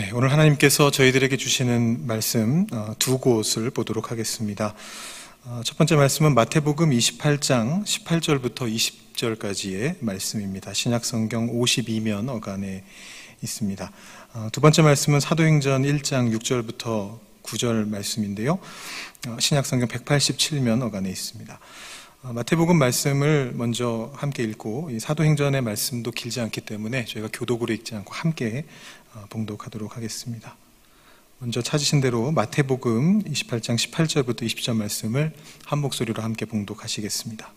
네, 오늘 하나님께서 저희들에게 주시는 말씀 어, 두 곳을 보도록 하겠습니다. 어, 첫 번째 말씀은 마태복음 28장 18절부터 20절까지의 말씀입니다. 신약성경 52면 어간에 있습니다. 어, 두 번째 말씀은 사도행전 1장 6절부터 9절 말씀인데요. 신약성경 187면 어간에 있습니다. 마태복음 말씀을 먼저 함께 읽고 사도행전의 말씀도 길지 않기 때문에 저희가 교독으로 읽지 않고 함께 어, 봉독하도록 하겠습니다. 먼저 찾으신 대로 마태복음 28장 18절부터 20절 말씀을 한 목소리로 함께 봉독하시겠습니다.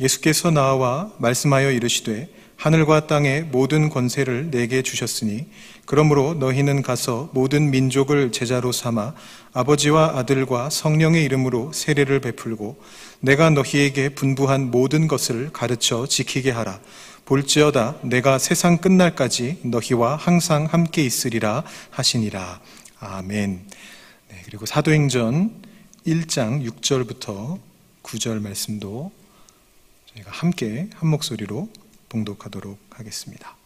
예수께서 나와 말씀하여 이르시되 하늘과 땅의 모든 권세를 내게 주셨으니 그러므로 너희는 가서 모든 민족을 제자로 삼아 아버지와 아들과 성령의 이름으로 세례를 베풀고 내가 너희에게 분부한 모든 것을 가르쳐 지키게 하라. 볼지어다 내가 세상 끝날까지 너희와 항상 함께 있으리라 하시니라. 아멘. 네, 그리고 사도행전 1장 6절부터 9절 말씀도 저희가 함께 한 목소리로 봉독하도록 하겠습니다.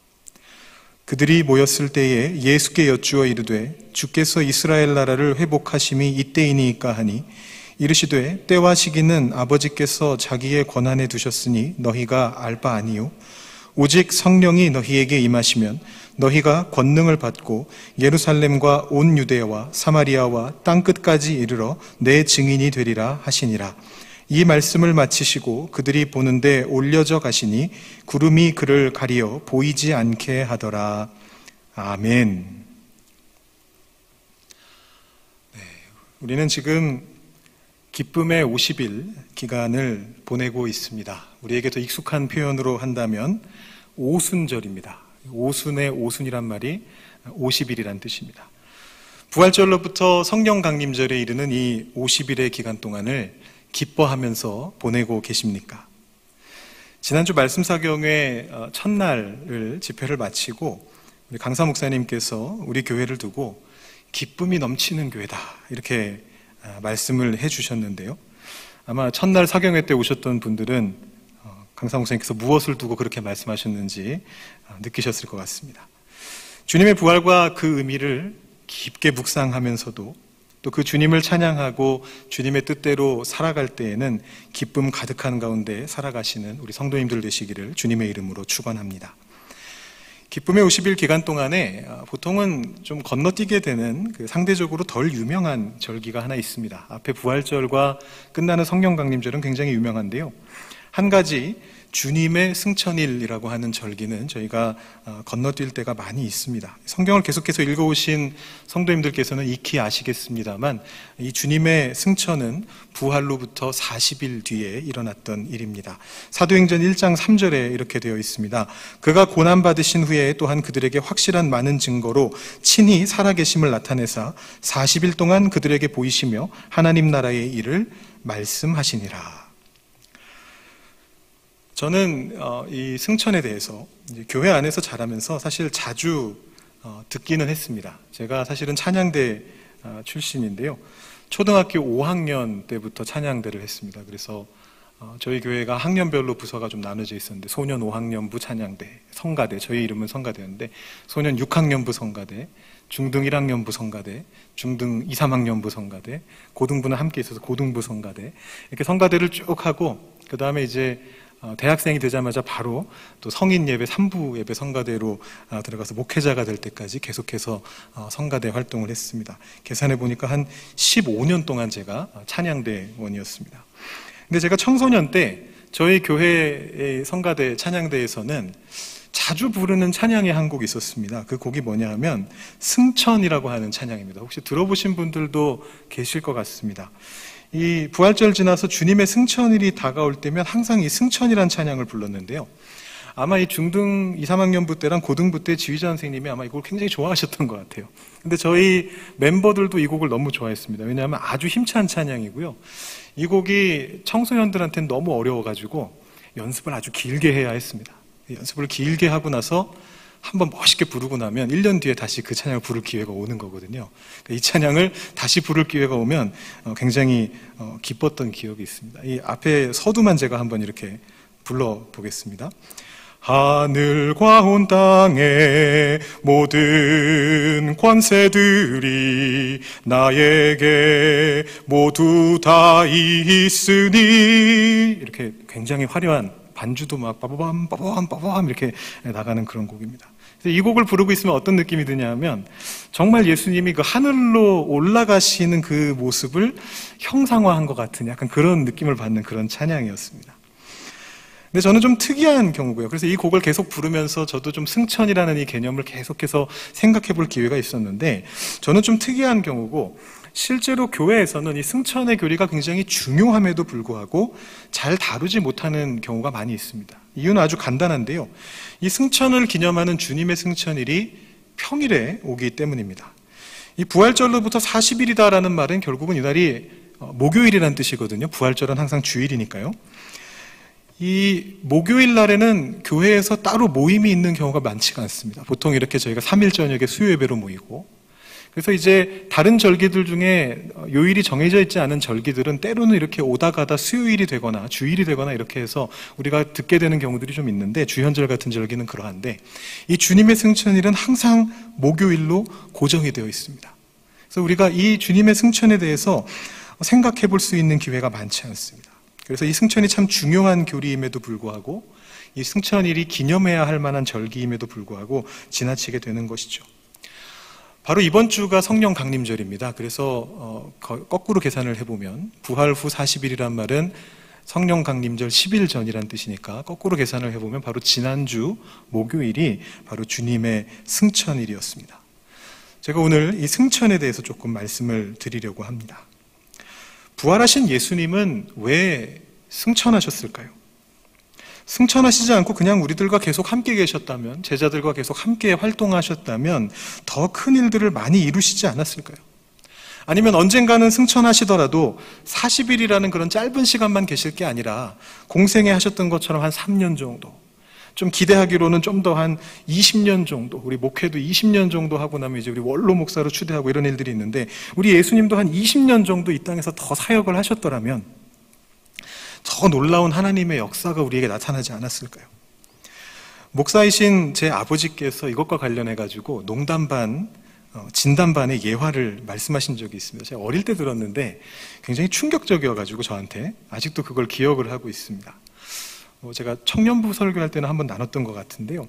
그들이 모였을 때에 예수께 여쭈어 이르되 주께서 이스라엘 나라를 회복하심이 이때이니까 하니 이르시되 때와 시기는 아버지께서 자기의 권한에 두셨으니 너희가 알 바 아니요 오직 성령이 너희에게 임하시면 너희가 권능을 받고 예루살렘과 온 유대와 사마리아와 땅 끝까지 이르러 내 증인이 되리라 하시니라. 이 말씀을 마치시고 그들이 보는데 올려져 가시니 구름이 그를 가리어 보이지 않게 하더라. 아멘. 네, 우리는 지금 기쁨의 50일 기간을 보내고 있습니다. 우리에게 더 익숙한 표현으로 한다면 오순절입니다. 오순의 오순이란 말이 50일이란 뜻입니다. 부활절로부터 성령 강림절에 이르는 이 50일의 기간 동안을 기뻐하면서 보내고 계십니까? 지난주 말씀 사경의 어, 첫날을 집회를 마치고 우리 강사 목사님께서 우리 교회를 두고 기쁨이 넘치는 교회다 이렇게 어, 말씀을 해주셨는데요. 아마 첫날 사경회 때 오셨던 분들은 강사 목사님께서 무엇을 두고 그렇게 말씀하셨는지 어, 느끼셨을 것 같습니다. 주님의 부활과 그 의미를 깊게 묵상하면서도 또 그 주님을 찬양하고 주님의 뜻대로 살아갈 때에는 기쁨 가득한 가운데 살아가시는 우리 성도님들 되시기를 주님의 이름으로 축원합니다. 기쁨의 50일 기간 동안에 어, 보통은 좀 건너뛰게 되는 그 상대적으로 덜 유명한 절기가 하나 있습니다. 앞에 부활절과 끝나는 성령 강림절은 굉장히 유명한데요. 한 가지 주님의 승천일이라고 하는 절기는 저희가 어, 건너뛸 때가 많이 있습니다. 성경을 계속해서 읽어오신 성도님들께서는 익히 아시겠습니다만 이 주님의 승천은 부활로부터 40일 뒤에 일어났던 일입니다. 사도행전 1장 3절에 이렇게 되어 있습니다. 그가 고난받으신 후에 또한 그들에게 확실한 많은 증거로 친히 살아계심을 나타내사 40일 동안 그들에게 보이시며 하나님 나라의 일을 말씀하시니라. 저는 어, 이 승천에 대해서 교회 안에서 자라면서 사실 자주 어, 듣기는 했습니다. 제가 사실은 찬양대 어, 출신인데요. 초등학교 5학년 때부터 찬양대를 했습니다. 그래서 저희 교회가 학년별로 부서가 좀 나눠져 있었는데 소년 5학년부 찬양대, 성가대, 저희 이름은 성가대였는데 소년 6학년부 성가대, 중등 1학년부 성가대, 중등 2, 3학년부 성가대, 고등부는 함께 있어서 고등부 성가대 이렇게 성가대를 쭉 하고 그 다음에 이제 어, 대학생이 되자마자 바로 또 성인 예배 3부 예배 성가대로 어, 들어가서 목회자가 될 때까지 계속해서 어, 성가대 활동을 했습니다. 계산해 보니까 한 15년 동안 제가 찬양대원이었습니다. 근데 제가 청소년 때 저희 교회의 성가대 찬양대에서는 자주 부르는 찬양의 한 곡이 있었습니다. 그 곡이 뭐냐 하면 승천이라고 하는 찬양입니다. 혹시 들어보신 분들도 계실 것 같습니다. 이 부활절 지나서 주님의 승천일이 다가올 때면 항상 이 승천이란 찬양을 불렀는데요. 아마 이 중등 2, 3학년부 때랑 고등부 때 지휘자 선생님이 아마 이걸 굉장히 좋아하셨던 것 같아요. 근데 저희 멤버들도 이 곡을 너무 좋아했습니다. 왜냐하면 아주 힘찬 찬양이고요. 이 곡이 청소년들한테는 너무 어려워가지고 연습을 아주 길게 해야 했습니다. 연습을 길게 하고 나서 한번 멋있게 부르고 나면 1년 뒤에 다시 그 찬양을 부를 기회가 오는 거거든요. 그러니까 이 찬양을 다시 부를 기회가 오면 어, 굉장히 어, 기뻤던 기억이 있습니다. 이 앞에 서두만 제가 한번 이렇게 불러 보겠습니다. 하늘과 온 땅의 모든 권세들이 나에게 모두 다 있으니 이렇게 굉장히 화려한 반주도 막 빠바밤 빠바밤 빠바밤 이렇게 나가는 그런 곡입니다. 이 곡을 부르고 있으면 어떤 느낌이 드냐면 정말 예수님이 그 하늘로 올라가시는 그 모습을 형상화한 것 같은 약간 그런 느낌을 받는 그런 찬양이었습니다. 근데 저는 좀 특이한 경우고요. 그래서 이 곡을 계속 부르면서 저도 좀 승천이라는 이 개념을 계속해서 생각해 볼 기회가 있었는데 저는 좀 특이한 경우고 실제로 교회에서는 이 승천의 교리가 굉장히 중요함에도 불구하고 잘 다루지 못하는 경우가 많이 있습니다. 이유는 아주 간단한데요. 이 승천을 기념하는 주님의 승천일이 평일에 오기 때문입니다. 이 부활절로부터 40일이다라는 말은 결국은 이날이 어, 목요일이라는 뜻이거든요. 부활절은 항상 주일이니까요. 이 목요일 날에는 교회에서 따로 모임이 있는 경우가 많지가 않습니다. 보통 이렇게 저희가 3일 저녁에 수요 예배로 모이고 그래서 이제 다른 절기들 중에 요일이 정해져 있지 않은 절기들은 때로는 이렇게 오다 가다 수요일이 되거나 주일이 되거나 이렇게 해서 우리가 듣게 되는 경우들이 좀 있는데 주현절 같은 절기는 그러한데 이 주님의 승천일은 항상 목요일로 고정이 되어 있습니다. 그래서 우리가 이 주님의 승천에 대해서 생각해 볼 수 있는 기회가 많지 않습니다. 그래서 이 승천이 참 중요한 교리임에도 불구하고 이 승천일이 기념해야 할 만한 절기임에도 불구하고 지나치게 되는 것이죠. 바로 이번 주가 성령 강림절입니다. 그래서 어, 거꾸로 계산을 해보면 부활 후 40일이란 말은 성령 강림절 10일 전이란 뜻이니까 거꾸로 계산을 해보면 바로 지난주 목요일이 바로 주님의 승천일이었습니다. 제가 오늘 이 승천에 대해서 조금 말씀을 드리려고 합니다. 부활하신 예수님은 왜 승천하셨을까요? 승천하시지 않고 그냥 우리들과 계속 함께 계셨다면, 제자들과 계속 함께 활동하셨다면 더 큰 일들을 많이 이루시지 않았을까요? 아니면 언젠가는 승천하시더라도 40일이라는 그런 짧은 시간만 계실 게 아니라 공생에 하셨던 것처럼 한 3년 정도, 좀 기대하기로는 좀 더 한 20년 정도, 우리 목회도 20년 정도 하고 나면 이제 우리 원로 목사로 추대하고 이런 일들이 있는데, 우리 예수님도 한 20년 정도 이 땅에서 더 사역을 하셨더라면, 더 놀라운 하나님의 역사가 우리에게 나타나지 않았을까요? 목사이신 제 아버지께서 이것과 관련해 가지고 농담 반 어, 진담 반의 예화를 말씀하신 적이 있습니다. 제가 어릴 때 들었는데 굉장히 충격적이어 가지고 저한테 아직도 그걸 기억을 하고 있습니다. 뭐 제가 청년부 설교할 때는 한번 나눴던 것 같은데요.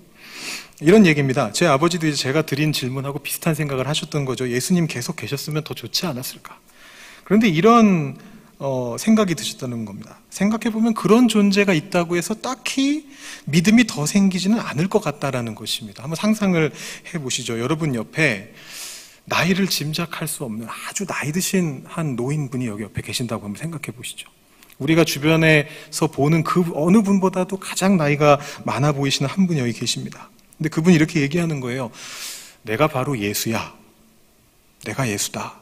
이런 얘기입니다. 제 아버지도 이제 제가 드린 질문하고 비슷한 생각을 하셨던 거죠. 예수님 계속 계셨으면 더 좋지 않았을까. 그런데 이런 어, 생각이 드셨다는 겁니다. 생각해 보면 그런 존재가 있다고 해서 딱히 믿음이 더 생기지는 않을 것 같다라는 것입니다. 한번 상상을 해 보시죠. 여러분 옆에 나이를 짐작할 수 없는 아주 나이 드신 한 노인분이 여기 옆에 계신다고 한번 생각해 보시죠. 우리가 주변에서 보는 그 어느 분보다도 가장 나이가 많아 보이시는 한 분이 여기 계십니다. 근데 그분이 이렇게 얘기하는 거예요. 내가 바로 예수야. 내가 예수다.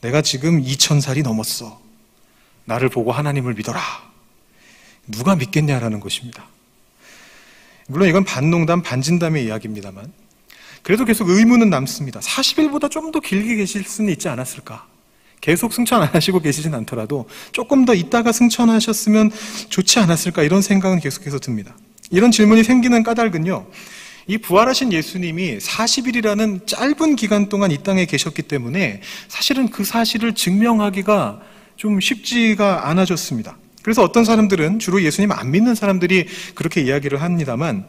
내가 지금 2000살이 넘었어. 나를 보고 하나님을 믿어라. 누가 믿겠냐라는 것입니다. 물론 이건 반농담, 반진담의 이야기입니다만, 그래도 계속 의문은 남습니다. 40일보다 좀 더 길게 계실 수는 있지 않았을까? 계속 승천 안 하시고 계시진 않더라도 조금 더 있다가 승천하셨으면 좋지 않았을까? 이런 생각은 계속해서 듭니다. 이런 질문이 생기는 까닭은요, 이 부활하신 예수님이 40일이라는 짧은 기간 동안 이 땅에 계셨기 때문에 사실은 그 사실을 증명하기가 좀 쉽지가 않아졌습니다. 그래서 어떤 사람들은 주로 예수님 안 믿는 사람들이 그렇게 이야기를 합니다만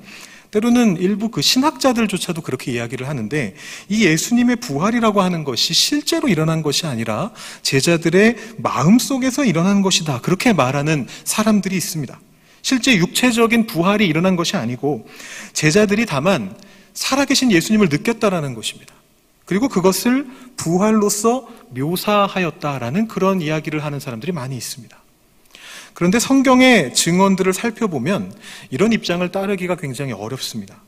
때로는 일부 그 신학자들조차도 그렇게 이야기를 하는데 이 예수님의 부활이라고 하는 것이 실제로 일어난 것이 아니라 제자들의 마음 속에서 일어난 것이다. 그렇게 말하는 사람들이 있습니다. 실제 육체적인 부활이 일어난 것이 아니고 제자들이 다만 살아계신 예수님을 느꼈다라는 것입니다. 그리고 그것을 부활로서 묘사하였다라는 그런 이야기를 하는 사람들이 많이 있습니다. 그런데 성경의 증언들을 살펴보면 이런 입장을 따르기가 굉장히 어렵습니다.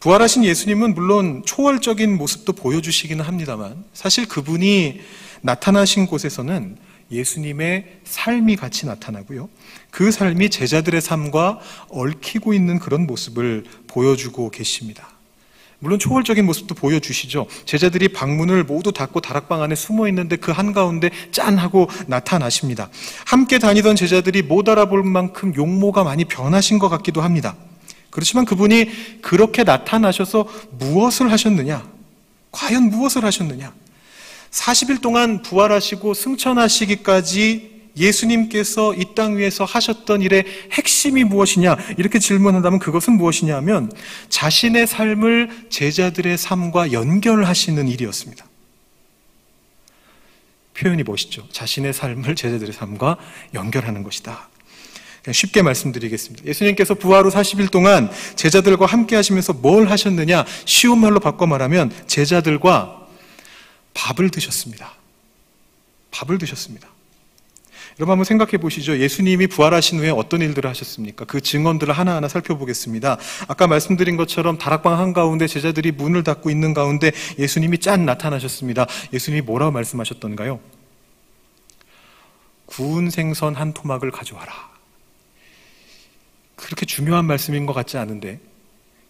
부활하신 예수님은 물론 초월적인 모습도 보여주시기는 합니다만 사실 그분이 나타나신 곳에서는 예수님의 삶이 같이 나타나고요. 그 삶이 제자들의 삶과 얽히고 있는 그런 모습을 보여주고 계십니다. 물론 초월적인 모습도 보여주시죠. 제자들이 방문을 모두 닫고 다락방 안에 숨어 있는데 그 한가운데 짠 하고 나타나십니다. 함께 다니던 제자들이 못 알아볼 만큼 용모가 많이 변하신 것 같기도 합니다. 그렇지만 그분이 그렇게 나타나셔서 무엇을 하셨느냐? 과연 무엇을 하셨느냐? 40일 동안 부활하시고 승천하시기까지 예수님께서 이 땅 위에서 하셨던 일의 핵심이 무엇이냐? 이렇게 질문한다면 그것은 무엇이냐면 자신의 삶을 제자들의 삶과 연결하시는 일이었습니다. 표현이 멋있죠. 자신의 삶을 제자들의 삶과 연결하는 것이다. 쉽게 말씀드리겠습니다. 예수님께서 부활 후 40일 동안 제자들과 함께 하시면서 뭘 하셨느냐? 쉬운 말로 바꿔 말하면 제자들과 밥을 드셨습니다. 밥을 드셨습니다. 여러분 한번 생각해 보시죠. 예수님이 부활하신 후에 어떤 일들을 하셨습니까? 그 증언들을 하나하나 살펴보겠습니다. 아까 말씀드린 것처럼 다락방 한가운데 제자들이 문을 닫고 있는 가운데 예수님이 짠 나타나셨습니다. 예수님이 뭐라고 말씀하셨던가요? 구운 생선 한 토막을 가져와라. 그렇게 중요한 말씀인 것 같지 않은데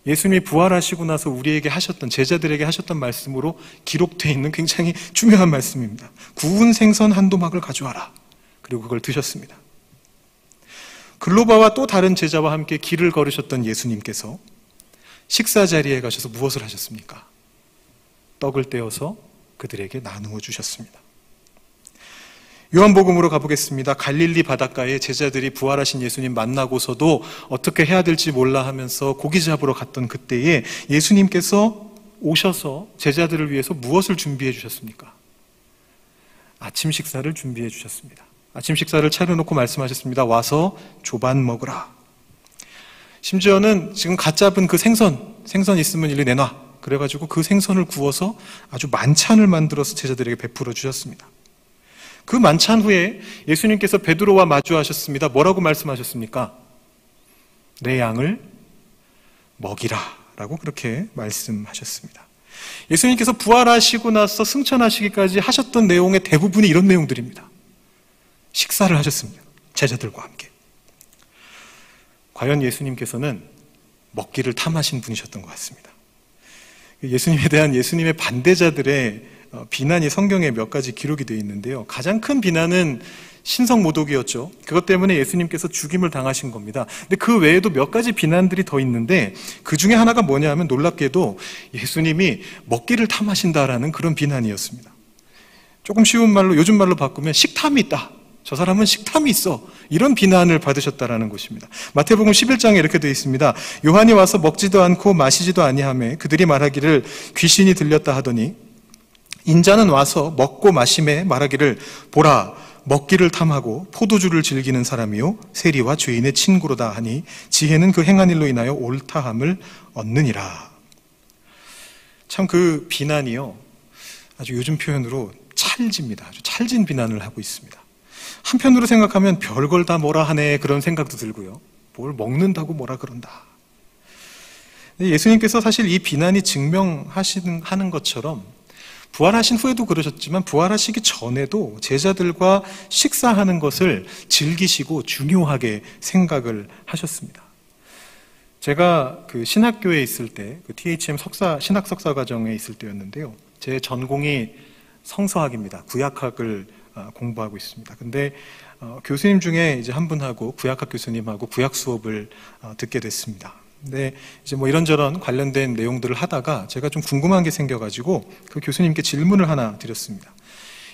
예수님이 부활하시고 나서 우리에게 하셨던 제자들에게 하셨던 말씀으로 기록되어 있는 굉장히 중요한 말씀입니다. 구운 생선 한 도막을 가져와라. 그리고 그걸 드셨습니다. 글로바와 또 다른 제자와 함께 길을 걸으셨던 예수님께서 식사 자리에 가셔서 무엇을 하셨습니까? 떡을 떼어서 그들에게 나누어 주셨습니다. 요한복음으로 가보겠습니다. 갈릴리 바닷가에 제자들이 부활하신 예수님 만나고서도 어떻게 해야 될지 몰라 하면서 고기 잡으러 갔던 그때에 예수님께서 오셔서 제자들을 위해서 무엇을 준비해 주셨습니까? 아침 식사를 준비해 주셨습니다. 아침 식사를 차려놓고 말씀하셨습니다. 와서 조반 먹으라. 심지어는 지금 갓 잡은 그 생선, 생선 있으면 일리 내놔. 그래가지고 그 생선을 구워서 아주 만찬을 만들어서 제자들에게 베풀어 주셨습니다. 그 만찬 후에 예수님께서 베드로와 마주하셨습니다. 뭐라고 말씀하셨습니까? 내 양을 먹이라. 라고 그렇게 말씀하셨습니다. 예수님께서 부활하시고 나서 승천하시기까지 하셨던 내용의 대부분이 이런 내용들입니다. 식사를 하셨습니다. 제자들과 함께. 과연 예수님께서는 먹기를 탐하신 분이셨던 것 같습니다. 예수님에 대한 예수님의 반대자들의 어, 비난이 성경에 몇 가지 기록이 되어 있는데요. 가장 큰 비난은 신성 모독이었죠. 그것 때문에 예수님께서 죽임을 당하신 겁니다. 근데 그 외에도 몇 가지 비난들이 더 있는데 그 중에 하나가 뭐냐 하면 놀랍게도 예수님이 먹기를 탐하신다라는 그런 비난이었습니다. 조금 쉬운 말로 요즘 말로 바꾸면 식탐이 있다. 저 사람은 식탐이 있어. 이런 비난을 받으셨다라는 것입니다. 마태복음 11장에 이렇게 되어 있습니다. 요한이 와서 먹지도 않고 마시지도 아니하며 그들이 말하기를 귀신이 들렸다 하더니 인자는 와서 먹고 마심에 말하기를 보라 먹기를 탐하고 포도주를 즐기는 사람이요 세리와 죄인의 친구로다 하니 지혜는 그 행한 일로 인하여 옳다함을 얻느니라. 참 그 비난이요 아주 요즘 표현으로 찰집니다. 아주 찰진 비난을 하고 있습니다. 한편으로 생각하면 별걸 다 뭐라 하네 그런 생각도 들고요. 뭘 먹는다고 뭐라 그런다. 예수님께서 사실 이 비난이 증명하시는 하는 것처럼 부활하신 후에도 그러셨지만 부활하시기 전에도 제자들과 식사하는 것을 즐기시고 중요하게 생각을 하셨습니다. 제가 그 신학교에 있을 때, 그 THM 석사, 신학 석사 과정에 있을 때였는데요. 제 전공이 성서학입니다. 구약학을 어, 공부하고 있습니다. 근데 어, 교수님 중에 이제 한 분하고 구약학 교수님하고 구약 수업을 어, 듣게 됐습니다. 근데 이제 뭐 이런저런 관련된 내용들을 하다가 제가 좀 궁금한 게 생겨가지고 그 교수님께 질문을 하나 드렸습니다.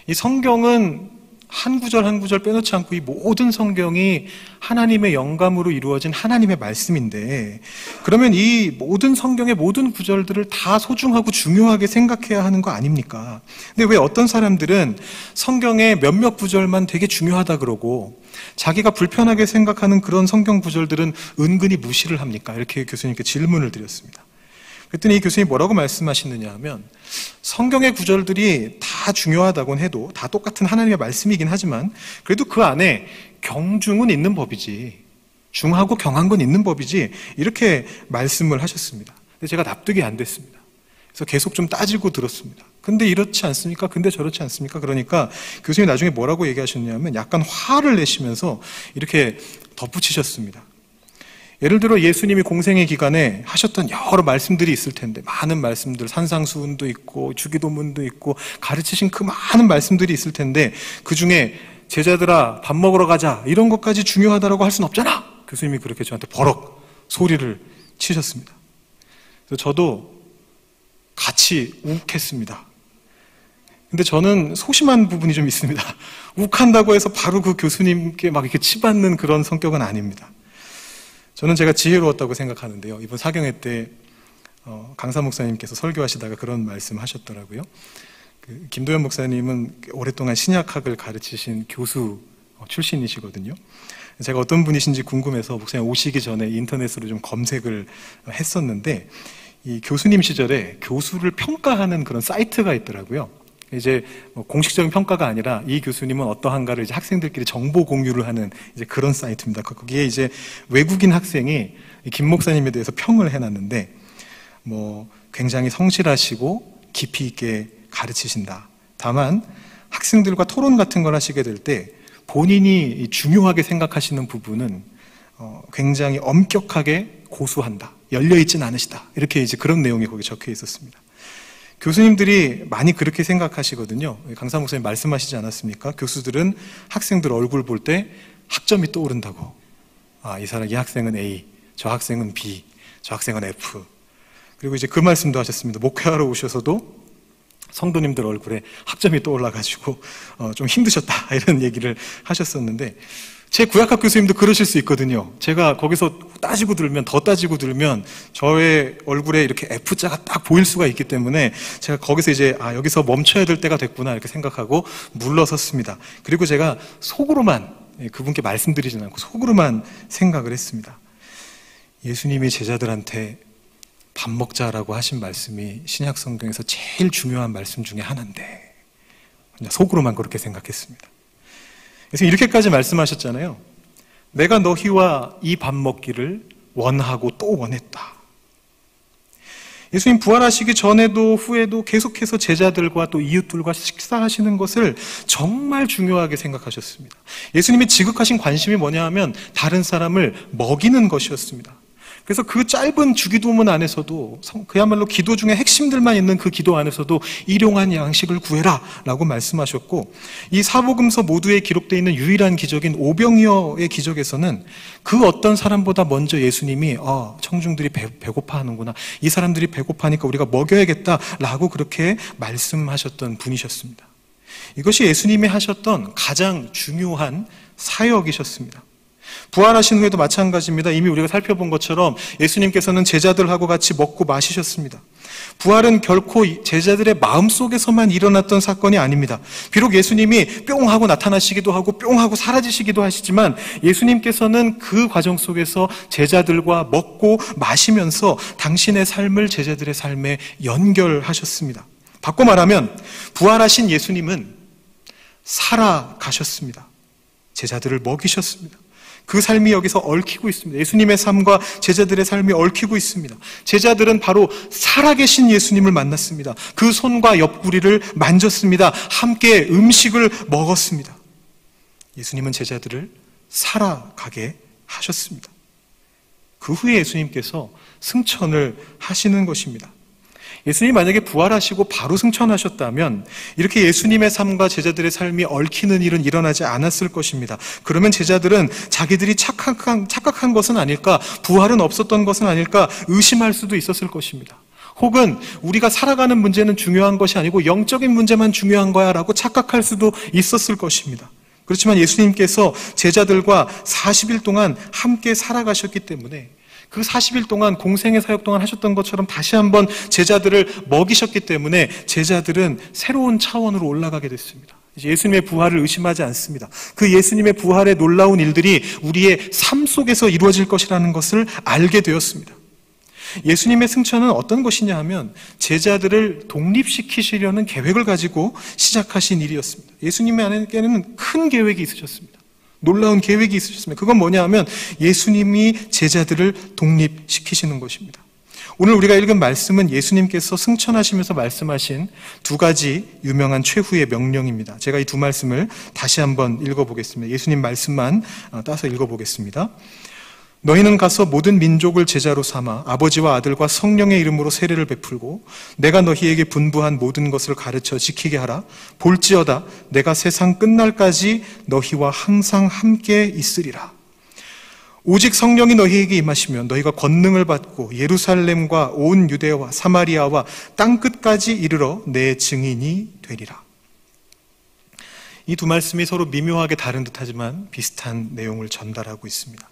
이 성경은 한 구절 한 구절 빼놓지 않고 이 모든 성경이 하나님의 영감으로 이루어진 하나님의 말씀인데 그러면 이 모든 성경의 모든 구절들을 다 소중하고 중요하게 생각해야 하는 거 아닙니까? 근데 왜 어떤 사람들은 성경의 몇몇 구절만 되게 중요하다 그러고 자기가 불편하게 생각하는 그런 성경 구절들은 은근히 무시를 합니까? 이렇게 교수님께 질문을 드렸습니다. 그랬더니 이 교수님이 뭐라고 말씀하시느냐 하면 성경의 구절들이 다 중요하다곤 해도 다 똑같은 하나님의 말씀이긴 하지만 그래도 그 안에 경중은 있는 법이지 중하고 경한 건 있는 법이지 이렇게 말씀을 하셨습니다. 근데 제가 납득이 안 됐습니다. 그래서 계속 좀 따지고 들었습니다. 근데 이렇지 않습니까? 근데 저렇지 않습니까? 그러니까 교수님이 나중에 뭐라고 얘기하셨냐면 약간 화를 내시면서 이렇게 덧붙이셨습니다. 예를 들어 예수님이 공생의 기간에 하셨던 여러 말씀들이 있을 텐데 많은 말씀들 산상수훈도 있고 주기도문도 있고 가르치신 그 많은 말씀들이 있을 텐데 그 중에 제자들아 밥 먹으러 가자 이런 것까지 중요하다라고 할 수는 없잖아 교수님이 그렇게 저한테 버럭 소리를 치셨습니다. 그래서 저도 같이 욱했습니다. 근데 저는 소심한 부분이 좀 있습니다. 욱한다고 해서 바로 그 교수님께 막 이렇게 치받는 그런 성격은 아닙니다. 저는 제가 지혜로웠다고 생각하는데요. 이번 사경회 때 어, 강사 목사님께서 설교하시다가 그런 말씀 하셨더라고요. 그 김도현 목사님은 오랫동안 신약학을 가르치신 교수 어, 출신이시거든요. 제가 어떤 분이신지 궁금해서 목사님 오시기 전에 인터넷으로 좀 검색을 했었는데 이 교수님 시절에 교수를 평가하는 그런 사이트가 있더라고요. 이제 뭐 공식적인 평가가 아니라 이 교수님은 어떠한가를 이제 학생들끼리 정보 공유를 하는 이제 그런 사이트입니다. 거기에 이제 외국인 학생이 김 목사님에 대해서 평을 해놨는데 뭐 굉장히 성실하시고 깊이 있게 가르치신다. 다만 학생들과 토론 같은 걸 하시게 될 때 본인이 중요하게 생각하시는 부분은 어 굉장히 엄격하게 고수한다. 열려 있진 않으시다. 이렇게 이제 그런 내용이 거기 적혀 있었습니다. 교수님들이 많이 그렇게 생각하시거든요. 강사 목사님 말씀하시지 않았습니까? 교수들은 학생들 얼굴 볼 때 학점이 떠오른다고. 아, 이 사람, 이 학생은 A, 저 학생은 B, 저 학생은 F. 그리고 이제 그 말씀도 하셨습니다. 목회하러 오셔서도 성도님들 얼굴에 학점이 떠올라가지고 어, 좀 힘드셨다 이런 얘기를 하셨었는데 제 구약학 교수님도 그러실 수 있거든요. 제가 거기서 따지고 들면 더 따지고 들면 저의 얼굴에 이렇게 F자가 딱 보일 수가 있기 때문에 제가 거기서 이제 아 여기서 멈춰야 될 때가 됐구나 이렇게 생각하고 물러섰습니다. 그리고 제가 속으로만 예, 그분께 말씀드리진 않고 속으로만 생각을 했습니다. 예수님이 제자들한테 밥 먹자라고 하신 말씀이 신약 성경에서 제일 중요한 말씀 중에 하나인데 속으로만 그렇게 생각했습니다. 그래서 이렇게까지 말씀하셨잖아요. 내가 너희와 이 밥 먹기를 원하고 또 원했다. 예수님 부활하시기 전에도 후에도 계속해서 제자들과 또 이웃들과 식사하시는 것을 정말 중요하게 생각하셨습니다. 예수님이 지극하신 관심이 뭐냐 하면 다른 사람을 먹이는 것이었습니다. 그래서 그 짧은 주기도문 안에서도 그야말로 기도 중에 핵심들만 있는 그 기도 안에서도 일용한 양식을 구해라 라고 말씀하셨고 이 사복음서 모두에 기록되어 있는 유일한 기적인 오병이어의 기적에서는 그 어떤 사람보다 먼저 예수님이 아, 청중들이 배, 배고파 하는구나 이 사람들이 배고파니까 우리가 먹여야겠다 라고 그렇게 말씀하셨던 분이셨습니다. 이것이 예수님이 하셨던 가장 중요한 사역이셨습니다. 부활하신 후에도 마찬가지입니다. 이미 우리가 살펴본 것처럼 예수님께서는 제자들하고 같이 먹고 마시셨습니다. 부활은 결코 제자들의 마음 속에서만 일어났던 사건이 아닙니다. 비록 예수님이 뿅 하고 나타나시기도 하고 뿅 하고 사라지시기도 하시지만 예수님께서는 그 과정 속에서 제자들과 먹고 마시면서 당신의 삶을 제자들의 삶에 연결하셨습니다. 바꿔 말하면 부활하신 예수님은 살아가셨습니다. 제자들을 먹이셨습니다. 그 삶이 여기서 얽히고 있습니다. 예수님의 삶과 제자들의 삶이 얽히고 있습니다. 제자들은 바로 살아계신 예수님을 만났습니다. 그 손과 옆구리를 만졌습니다. 함께 음식을 먹었습니다. 예수님은 제자들을 살아가게 하셨습니다. 그 후에 예수님께서 승천을 하시는 것입니다. 예수님이 만약에 부활하시고 바로 승천하셨다면 이렇게 예수님의 삶과 제자들의 삶이 얽히는 일은 일어나지 않았을 것입니다. 그러면 제자들은 자기들이 착각한, 착각한 것은 아닐까, 부활은 없었던 것은 아닐까 의심할 수도 있었을 것입니다. 혹은 우리가 살아가는 문제는 중요한 것이 아니고 영적인 문제만 중요한 거야 라고 착각할 수도 있었을 것입니다. 그렇지만 예수님께서 제자들과 40일 동안 함께 살아가셨기 때문에 그 40일 동안 공생의 사역 동안 하셨던 것처럼 다시 한번 제자들을 먹이셨기 때문에 제자들은 새로운 차원으로 올라가게 됐습니다. 예수님의 부활을 의심하지 않습니다. 그 예수님의 부활의 놀라운 일들이 우리의 삶 속에서 이루어질 것이라는 것을 알게 되었습니다. 예수님의 승천은 어떤 것이냐 하면 제자들을 독립시키시려는 계획을 가지고 시작하신 일이었습니다. 예수님의 안에는 큰 계획이 있으셨습니다. 놀라운 계획이 있으셨습니다. 그건 뭐냐 하면 예수님이 제자들을 독립시키시는 것입니다. 오늘 우리가 읽은 말씀은 예수님께서 승천하시면서 말씀하신 두 가지 유명한 최후의 명령입니다. 제가 이 두 말씀을 다시 한번 읽어보겠습니다. 예수님 말씀만 어, 따서 읽어보겠습니다. 너희는 가서 모든 민족을 제자로 삼아 아버지와 아들과 성령의 이름으로 세례를 베풀고 내가 너희에게 분부한 모든 것을 가르쳐 지키게 하라. 볼지어다 내가 세상 끝날까지 너희와 항상 함께 있으리라. 오직 성령이 너희에게 임하시면 너희가 권능을 받고 예루살렘과 온 유대와 사마리아와 땅 끝까지 이르러 내 증인이 되리라. 이 두 말씀이 서로 미묘하게 다른 듯하지만 비슷한 내용을 전달하고 있습니다.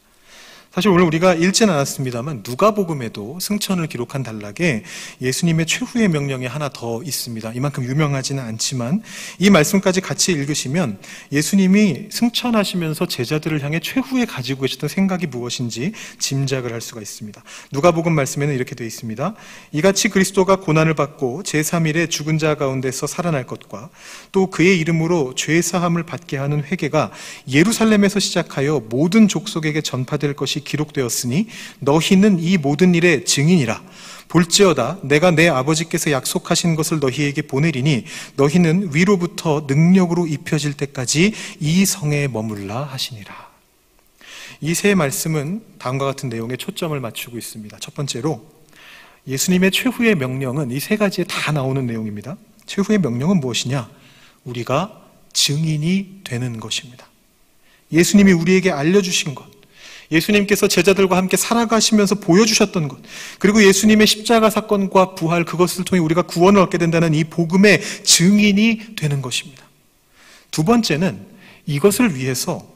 사실 오늘 우리가 읽진 않았습니다만 누가복음에도 승천을 기록한 단락에 예수님의 최후의 명령이 하나 더 있습니다. 이만큼 유명하지는 않지만 이 말씀까지 같이 읽으시면 예수님이 승천하시면서 제자들을 향해 최후에 가지고 계셨던 생각이 무엇인지 짐작을 할 수가 있습니다. 누가복음 말씀에는 이렇게 되어 있습니다. 이같이 그리스도가 고난을 받고 제3일에 죽은 자 가운데서 살아날 것과 또 그의 이름으로 죄 사함을 받게 하는 회개가 예루살렘에서 시작하여 모든 족속에게 전파될 것이 기록되었으니 너희는 이 모든 일의 증인이라. 볼지어다 내가 내 아버지께서 약속하신 것을 너희에게 보내리니 너희는 위로부터 능력으로 입혀질 때까지 이 성에 머물라 하시니라. 이 세 말씀은 다음과 같은 내용에 초점을 맞추고 있습니다. 첫 번째로 예수님의 최후의 명령은 이 세 가지에 다 나오는 내용입니다. 최후의 명령은 무엇이냐? 우리가 증인이 되는 것입니다. 예수님이 우리에게 알려주신 것, 예수님께서 제자들과 함께 살아가시면서 보여주셨던 것, 그리고 예수님의 십자가 사건과 부활, 그것을 통해 우리가 구원을 얻게 된다는 이 복음의 증인이 되는 것입니다. 두 번째는 이것을 위해서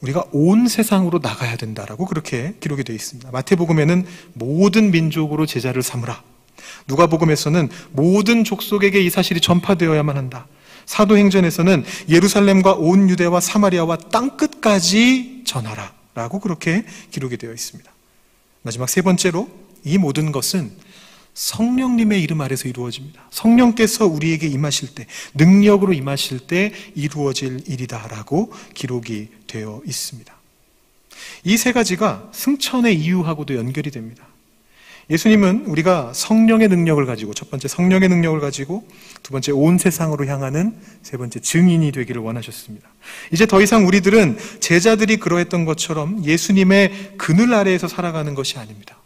우리가 온 세상으로 나가야 된다라고 그렇게 기록이 되어 있습니다. 마태복음에는 모든 민족으로 제자를 삼으라. 누가복음에서는 모든 족속에게 이 사실이 전파되어야만 한다. 사도행전에서는 예루살렘과 온 유대와 사마리아와 땅 끝까지 전하라. 라고 그렇게 기록이 되어 있습니다. 마지막 세 번째로 이 모든 것은 성령님의 이름 아래서 이루어집니다. 성령께서 우리에게 임하실 때, 능력으로 임하실 때 이루어질 일이다라고 기록이 되어 있습니다. 이 세 가지가 승천의 이유하고도 연결이 됩니다. 예수님은 우리가 성령의 능력을 가지고 첫 번째 성령의 능력을 가지고 두 번째 온 세상으로 향하는 세 번째 증인이 되기를 원하셨습니다. 이제 더 이상 우리들은 제자들이 그러했던 것처럼 예수님의 그늘 아래에서 살아가는 것이 아닙니다.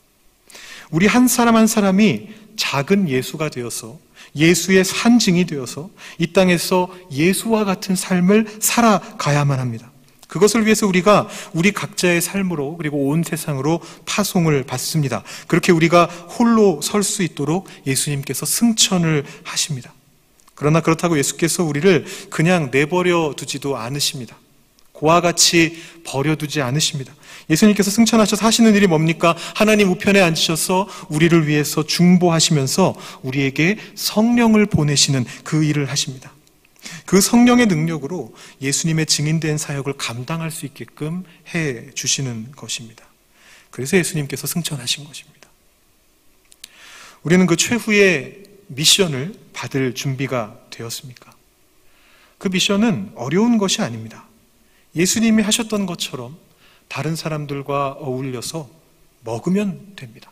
우리 한 사람 한 사람이 작은 예수가 되어서 예수의 산증이 되어서 이 땅에서 예수와 같은 삶을 살아가야만 합니다. 그것을 위해서 우리가 우리 각자의 삶으로 그리고 온 세상으로 파송을 받습니다. 그렇게 우리가 홀로 설 수 있도록 예수님께서 승천을 하십니다. 그러나 그렇다고 예수께서 우리를 그냥 내버려 두지도 않으십니다. 고와 같이 버려두지 않으십니다. 예수님께서 승천하셔서 하시는 일이 뭡니까? 하나님 우편에 앉으셔서 우리를 위해서 중보하시면서 우리에게 성령을 보내시는 그 일을 하십니다. 그 성령의 능력으로 예수님의 증인된 사역을 감당할 수 있게끔 해 주시는 것입니다. 그래서 예수님께서 승천하신 것입니다. 우리는 그 최후의 미션을 받을 준비가 되었습니까? 그 미션은 어려운 것이 아닙니다. 예수님이 하셨던 것처럼 다른 사람들과 어울려서 먹으면 됩니다.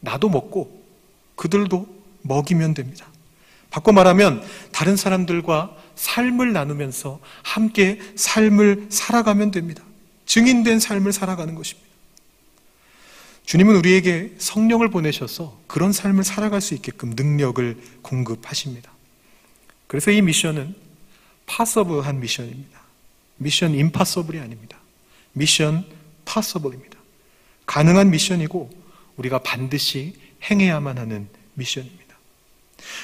나도 먹고 그들도 먹이면 됩니다. 바꿔 말하면 다른 사람들과 삶을 나누면서 함께 삶을 살아가면 됩니다. 증인된 삶을 살아가는 것입니다. 주님은 우리에게 성령을 보내셔서 그런 삶을 살아갈 수 있게끔 능력을 공급하십니다. 그래서 이 미션은 파서블한 미션입니다. 미션 임파서블이 아닙니다. 미션 파서블입니다. 가능한 미션이고 우리가 반드시 행해야만 하는 미션입니다.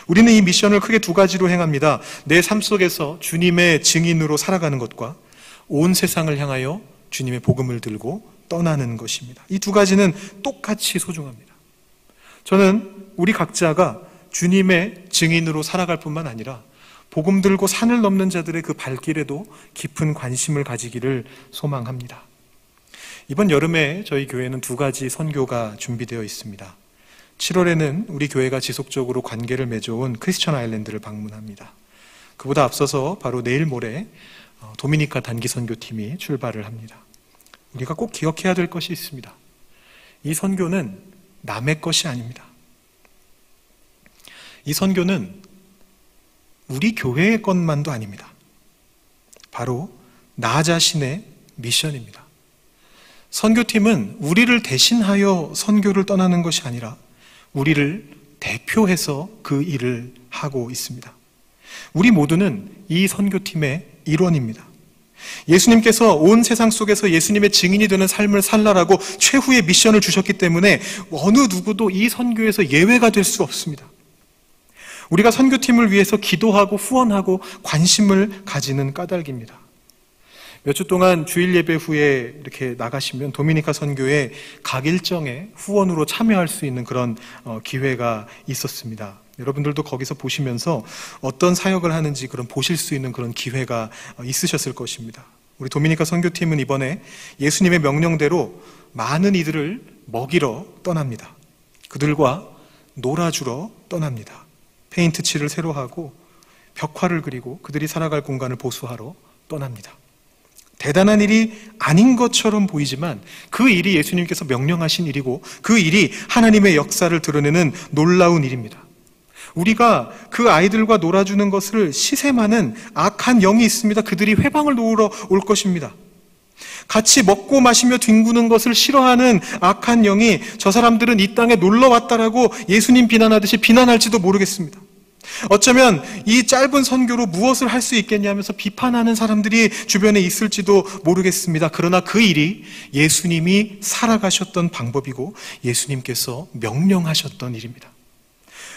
우리는 이 미션을 크게 두 가지로 행합니다. 내 삶 속에서 주님의 증인으로 살아가는 것과 온 세상을 향하여 주님의 복음을 들고 떠나는 것입니다. 이 두 가지는 똑같이 소중합니다. 저는 우리 각자가 주님의 증인으로 살아갈 뿐만 아니라 복음 들고 산을 넘는 자들의 그 발길에도 깊은 관심을 가지기를 소망합니다. 이번 여름에 저희 교회는 두 가지 선교가 준비되어 있습니다. 7월에는 우리 교회가 지속적으로 관계를 맺어온 크리스천 아일랜드를 방문합니다. 그보다 앞서서 바로 내일 모레 어, 도미니카 단기 선교팀이 출발을 합니다. 우리가 꼭 기억해야 될 것이 있습니다. 이 선교는 남의 것이 아닙니다. 이 선교는 우리 교회의 것만도 아닙니다. 바로 나 자신의 미션입니다. 선교팀은 우리를 대신하여 선교를 떠나는 것이 아니라 우리를 대표해서 그 일을 하고 있습니다. 우리 모두는 이 선교팀의 일원입니다. 예수님께서 온 세상 속에서 예수님의 증인이 되는 삶을 살라라고 최후의 미션을 주셨기 때문에 어느 누구도 이 선교에서 예외가 될 수 없습니다. 우리가 선교팀을 위해서 기도하고 후원하고 관심을 가지는 까닭입니다. 몇 주 동안 주일 예배 후에 이렇게 나가시면 도미니카 선교에 각 일정에 후원으로 참여할 수 있는 그런 어, 기회가 있었습니다. 여러분들도 거기서 보시면서 어떤 사역을 하는지 그런 보실 수 있는 그런 기회가 어, 있으셨을 것입니다. 우리 도미니카 선교팀은 이번에 예수님의 명령대로 많은 이들을 먹이러 떠납니다. 그들과 놀아주러 떠납니다. 페인트 칠을 새로 하고 벽화를 그리고 그들이 살아갈 공간을 보수하러 떠납니다. 대단한 일이 아닌 것처럼 보이지만 그 일이 예수님께서 명령하신 일이고 그 일이 하나님의 역사를 드러내는 놀라운 일입니다. 우리가 그 아이들과 놀아주는 것을 시샘하는 악한 영이 있습니다. 그들이 회방을 놓으러 올 것입니다. 같이 먹고 마시며 뒹구는 것을 싫어하는 악한 영이 저 사람들은 이 땅에 놀러 왔다라고 예수님 비난하듯이 비난할지도 모르겠습니다. 어쩌면 이 짧은 선교로 무엇을 할 수 있겠냐면서 비판하는 사람들이 주변에 있을지도 모르겠습니다. 그러나 그 일이 예수님이 살아가셨던 방법이고 예수님께서 명령하셨던 일입니다.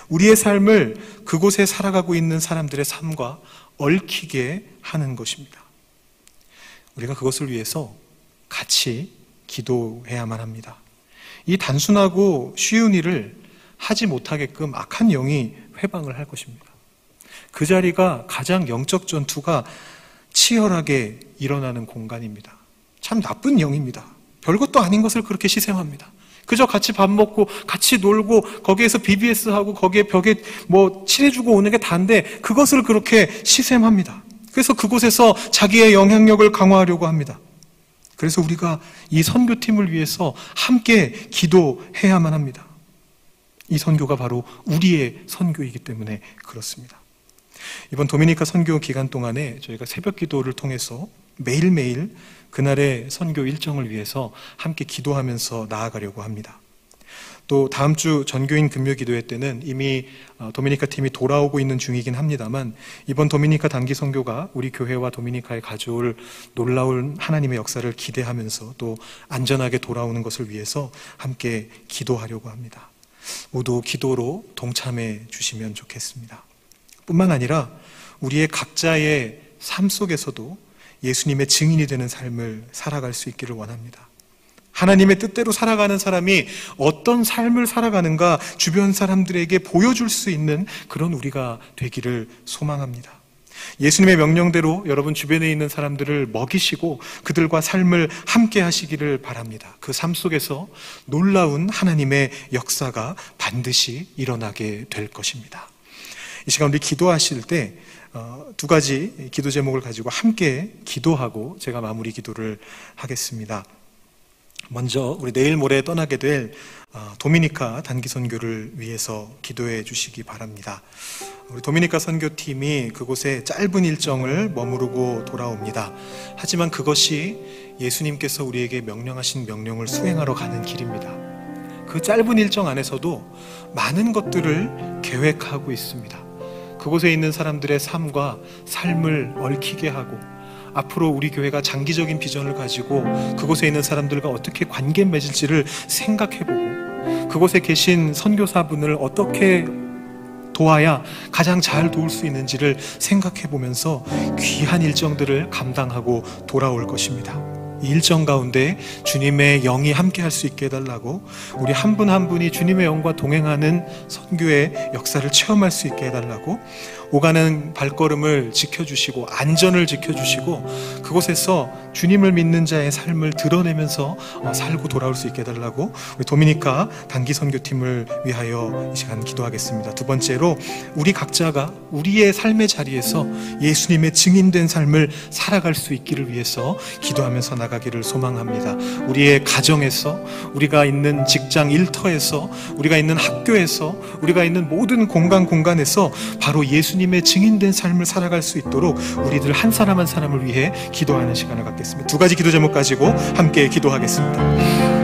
우리의 삶을 그곳에 살아가고 있는 사람들의 삶과 얽히게 하는 것입니다. 우리가 그것을 위해서 같이 기도해야만 합니다. 이 단순하고 쉬운 일을 하지 못하게끔 악한 영이 회방을 할 것입니다. 그 자리가 가장 영적 전투가 치열하게 일어나는 공간입니다. 참 나쁜 영입니다. 별것도 아닌 것을 그렇게 시샘합니다. 그저 같이 밥 먹고 같이 놀고 거기에서 BBS 하고 거기에 벽에 뭐 칠해주고 오는 게 단데 그것을 그렇게 시샘합니다. 그래서 그곳에서 자기의 영향력을 강화하려고 합니다. 그래서 우리가 이 선교팀을 위해서 함께 기도해야만 합니다. 이 선교가 바로 우리의 선교이기 때문에 그렇습니다. 이번 도미니카 선교 기간 동안에 저희가 새벽 기도를 통해서 매일매일 그날의 선교 일정을 위해서 함께 기도하면서 나아가려고 합니다. 또 다음 주 전교인 금요 기도회 때는 이미 어, 도미니카 팀이 돌아오고 있는 중이긴 합니다만 이번 도미니카 단기 선교가 우리 교회와 도미니카에 가져올 놀라운 하나님의 역사를 기대하면서 또 안전하게 돌아오는 것을 위해서 함께 기도하려고 합니다. 모두 기도로 동참해 주시면 좋겠습니다. 뿐만 아니라 우리의 각자의 삶 속에서도 예수님의 증인이 되는 삶을 살아갈 수 있기를 원합니다. 하나님의 뜻대로 살아가는 사람이 어떤 삶을 살아가는가 주변 사람들에게 보여줄 수 있는 그런 우리가 되기를 소망합니다. 예수님의 명령대로 여러분 주변에 있는 사람들을 먹이시고 그들과 삶을 함께 하시기를 바랍니다. 그 삶 속에서 놀라운 하나님의 역사가 반드시 일어나게 될 것입니다. 이 시간 우리 기도하실 때두 어, 가지 기도 제목을 가지고 함께 기도하고 제가 마무리 기도를 하겠습니다. 먼저 우리 내일 모레 떠나게 될 어, 도미니카 단기 선교를 위해서 기도해 주시기 바랍니다. 우리 도미니카 선교팀이 그곳에 짧은 일정을 머무르고 돌아옵니다. 하지만 그것이 예수님께서 우리에게 명령하신 명령을 수행하러 가는 길입니다. 그 짧은 일정 안에서도 많은 것들을 계획하고 있습니다. 그곳에 있는 사람들의 삶과 삶을 얽히게 하고 앞으로 우리 교회가 장기적인 비전을 가지고 그곳에 있는 사람들과 어떻게 관계 맺을지를 생각해보고 그곳에 계신 선교사분을 어떻게 도와야 가장 잘 도울 수 있는지를 생각해 보면서 귀한 일정들을 감당하고 돌아올 것입니다. 일정 가운데 주님의 영이 함께 할 수 있게 해달라고 우리 한 분한 한 분이 주님의 영과 동행하는 선교의 역사를 체험할 수 있게 해달라고 오가는 발걸음을 지켜주시고 안전을 지켜주시고 그곳에서 주님을 믿는 자의 삶을 드러내면서 어, 살고 돌아올 수 있게 해달라고 우리 도미니카 단기 선교팀을 위하여 이 시간 기도하겠습니다. 두 번째로 우리 각자가 우리의 삶의 자리에서 예수님의 증인된 삶을 살아갈 수 있기를 위해서 기도하면서 나가기를 소망합니다. 우리의 가정에서 우리가 있는 직장 일터에서 우리가 있는 학교에서 우리가 있는 모든 공간 공간에서 바로 예수 예수님의 증인된 삶을 살아갈 수 있도록 우리들 한 사람 한 사람을 위해 기도하는 시간을 갖겠습니다. 두 가지 기도 제목 가지고 함께 기도하겠습니다.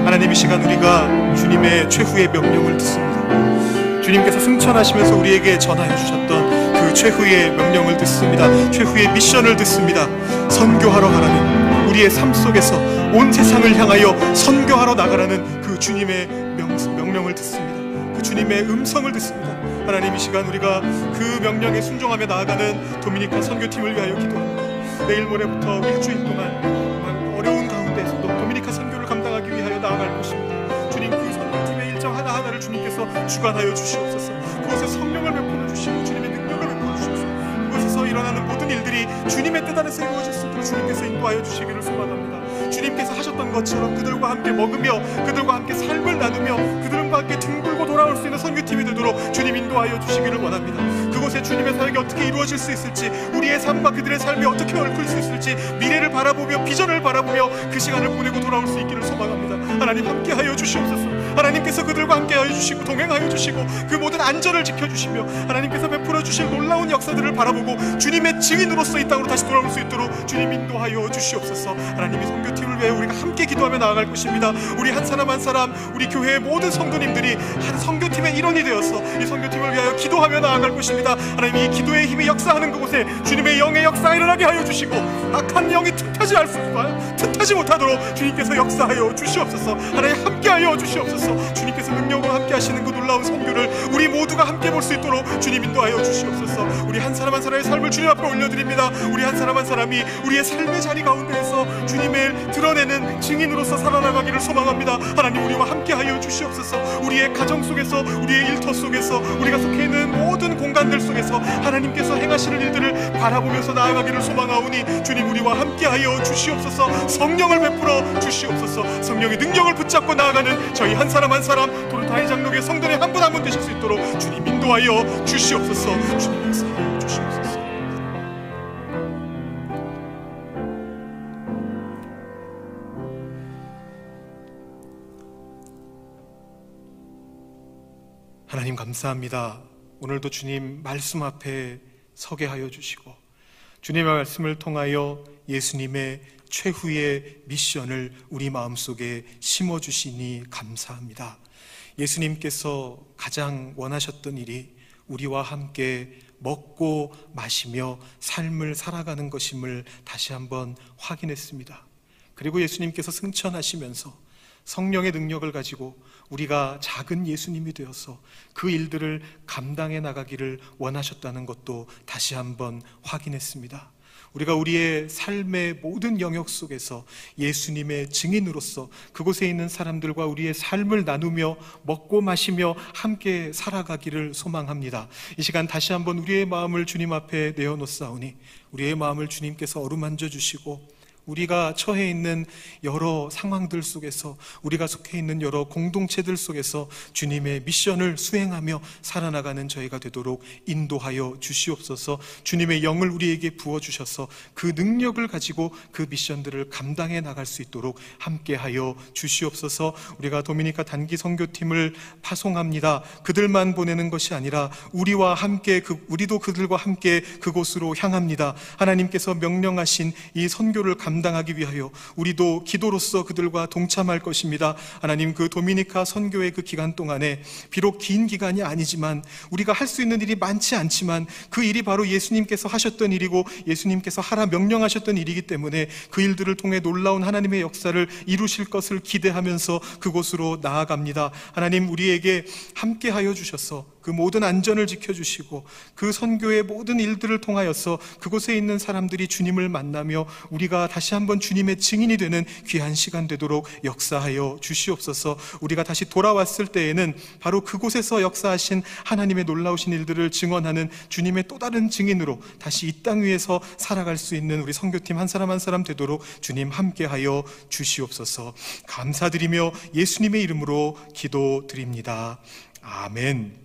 하나님 이 시간 우리가 주님의 최후의 명령을 듣습니다. 주님께서 승천하시면서 우리에게 전하여 주셨던 그 최후의 명령을 듣습니다. 최후의 미션을 듣습니다. 선교하러 가라는 우리의 삶 속에서 온 세상을 향하여 선교하러 나가라는 그 주님의 명, 명령을 듣습니다. 그 주님의 음성을 듣습니다. 하나님 이 시간 우리가 그 명령에 순종하며 나아가는 도미니카 선교팀을 위하여 기도합니다. 내일 모레부터 일주일 동안 어려운 가운데서도 도미니카 선교를 감당하기 위하여 나아갈 것입니다. 주님 그 선교팀의 일정 하나하나를 주님께서 주관하여 주시옵소서. 그곳에 성령을 베풀어 주시고 주님의 능력을 베풀어 주셔서 그곳에서 일어나는 모든 일들이 주님의 뜻 안에서 이루어질 수 있도록 주님께서 인도하여 주시기를 소망합니다. 주님께서 하셨던 것처럼 그들과 함께 먹으며 그들과 함께 삶을 나누며 그들과 함께 둥글고 돌아올 수 있는 선교팀이 되도록 주님 인도하여 주시기를 원합니다. 그곳에 주님의 사역이 어떻게 이루어질 수 있을지 우리의 삶과 그들의 삶이 어떻게 얽힐 수 있을지 미래를 바라보며 비전을 바라보며 그 시간을 보내고 돌아올 수 있기를 소망합니다. 하나님 함께하여 주시옵소서. 하나님께서 그들과 함께하여 주시고 동행하여 주시고 그 모든 안전을 지켜주시며 하나님께서 베풀어 주실 놀라운 역사들을 바라보고 주님의 증인으로서 이 땅으로 다시 돌아올 수 있도록 주님 인도하여 주시옵소서. 하나님이 선교팀을 위해 우리가 함께 기도하며 나아갈 것입니다. 우리 한 사람 한 사람 우리 교회의 모든 성도님들이 한 선교팀의 일원이 되어서 이 선교팀을 위하여 기도하며 나아갈 것입니다. 하나님 이 기도의 힘이 역사하는 그곳에 주님의 영의 역사가 일어나게 하여 주시고 악한 영이 틈타지 할 수, 틈 타지 못하도록 주님께서 역사하여 주시옵소서. 하나님 함께하여 주시옵소서. 주님께서 능력으로 함께 하시는 그 놀라운 선교를 우리 모두가 함께 볼 수 있도록 주님 인도하여 주시옵소서. 우리 한 사람 한 사람의 삶을 주님 앞에 올려드립니다. 우리 한 사람 한 사람이 우리의 삶의 자리 가운데에서 주님을 드러내는 증인으로서 살아나가기를 소망합니다. 하나님 우리와 함께하여 주시옵소서. 우리의 가정 속에서 우리의 일터 속에서 우리가 속해 있는 모든 공간들 속에서 하나님께서 행하시는 일들을 바라보면서 나아가기를 소망하오니 주님 우리와 함께하여 주시옵소서. 성 령을 베풀어 주시옵소서. 성령의 능력을 붙잡고 나아가는 저희 한 사람 한 사람 도르타이 장로의 성도의 한분 한 분 되실 수 있도록 주님 인도하여 주시옵소서. 주님 역사하여 주시옵소서. 하나님 감사합니다. 오늘도 주님 말씀 앞에 서게 하여 주시고 주님의 말씀을 통하여 예수님의 최후의 미션을 우리 마음속에 심어 주시니 감사합니다. 예수님께서 가장 원하셨던 일이 우리와 함께 먹고 마시며 삶을 살아가는 것임을 다시 한번 확인했습니다. 그리고 예수님께서 승천하시면서 성령의 능력을 가지고 우리가 작은 예수님이 되어서 그 일들을 감당해 나가기를 원하셨다는 것도 다시 한번 확인했습니다. 우리가 우리의 삶의 모든 영역 속에서 예수님의 증인으로서 그곳에 있는 사람들과 우리의 삶을 나누며 먹고 마시며 함께 살아가기를 소망합니다. 이 시간 다시 한번 우리의 마음을 주님 앞에 내어놓사오니 우리의 마음을 주님께서 어루만져 주시고 우리가 처해 있는 여러 상황들 속에서 우리가 속해 있는 여러 공동체들 속에서 주님의 미션을 수행하며 살아나가는 저희가 되도록 인도하여 주시옵소서 주님의 영을 우리에게 부어 주셔서 그 능력을 가지고 그 미션들을 감당해 나갈 수 있도록 함께하여 주시옵소서 우리가 도미니카 단기 선교팀을 파송합니다. 그들만 보내는 것이 아니라 우리와 함께 그, 우리도 그들과 함께 그곳으로 향합니다. 하나님께서 명령하신 이 선교를 감 감당하기 위하여 우리도 기도로서 그들과 동참할 것입니다. 하나님 그 도미니카 선교의 그 기간 동안에 비록 긴 기간이 아니지만 우리가 할 수 있는 일이 많지 않지만 그 일이 바로 예수님께서 하셨던 일이고 예수님께서 하라 명령하셨던 일이기 때문에 그 일들을 통해 놀라운 하나님의 역사를 이루실 것을 기대하면서 그곳으로 나아갑니다. 하나님 우리에게 함께 하여 주셔서 그 모든 안전을 지켜주시고 그 선교의 모든 일들을 통하여서 그곳에 있는 사람들이 주님을 만나며 우리가 다시 한번 주님의 증인이 되는 귀한 시간 되도록 역사하여 주시옵소서 우리가 다시 돌아왔을 때에는 바로 그곳에서 역사하신 하나님의 놀라우신 일들을 증언하는 주님의 또 다른 증인으로 다시 이 땅 위에서 살아갈 수 있는 우리 선교팀 한 사람 한 사람 되도록 주님 함께하여 주시옵소서 감사드리며 예수님의 이름으로 기도드립니다. 아멘.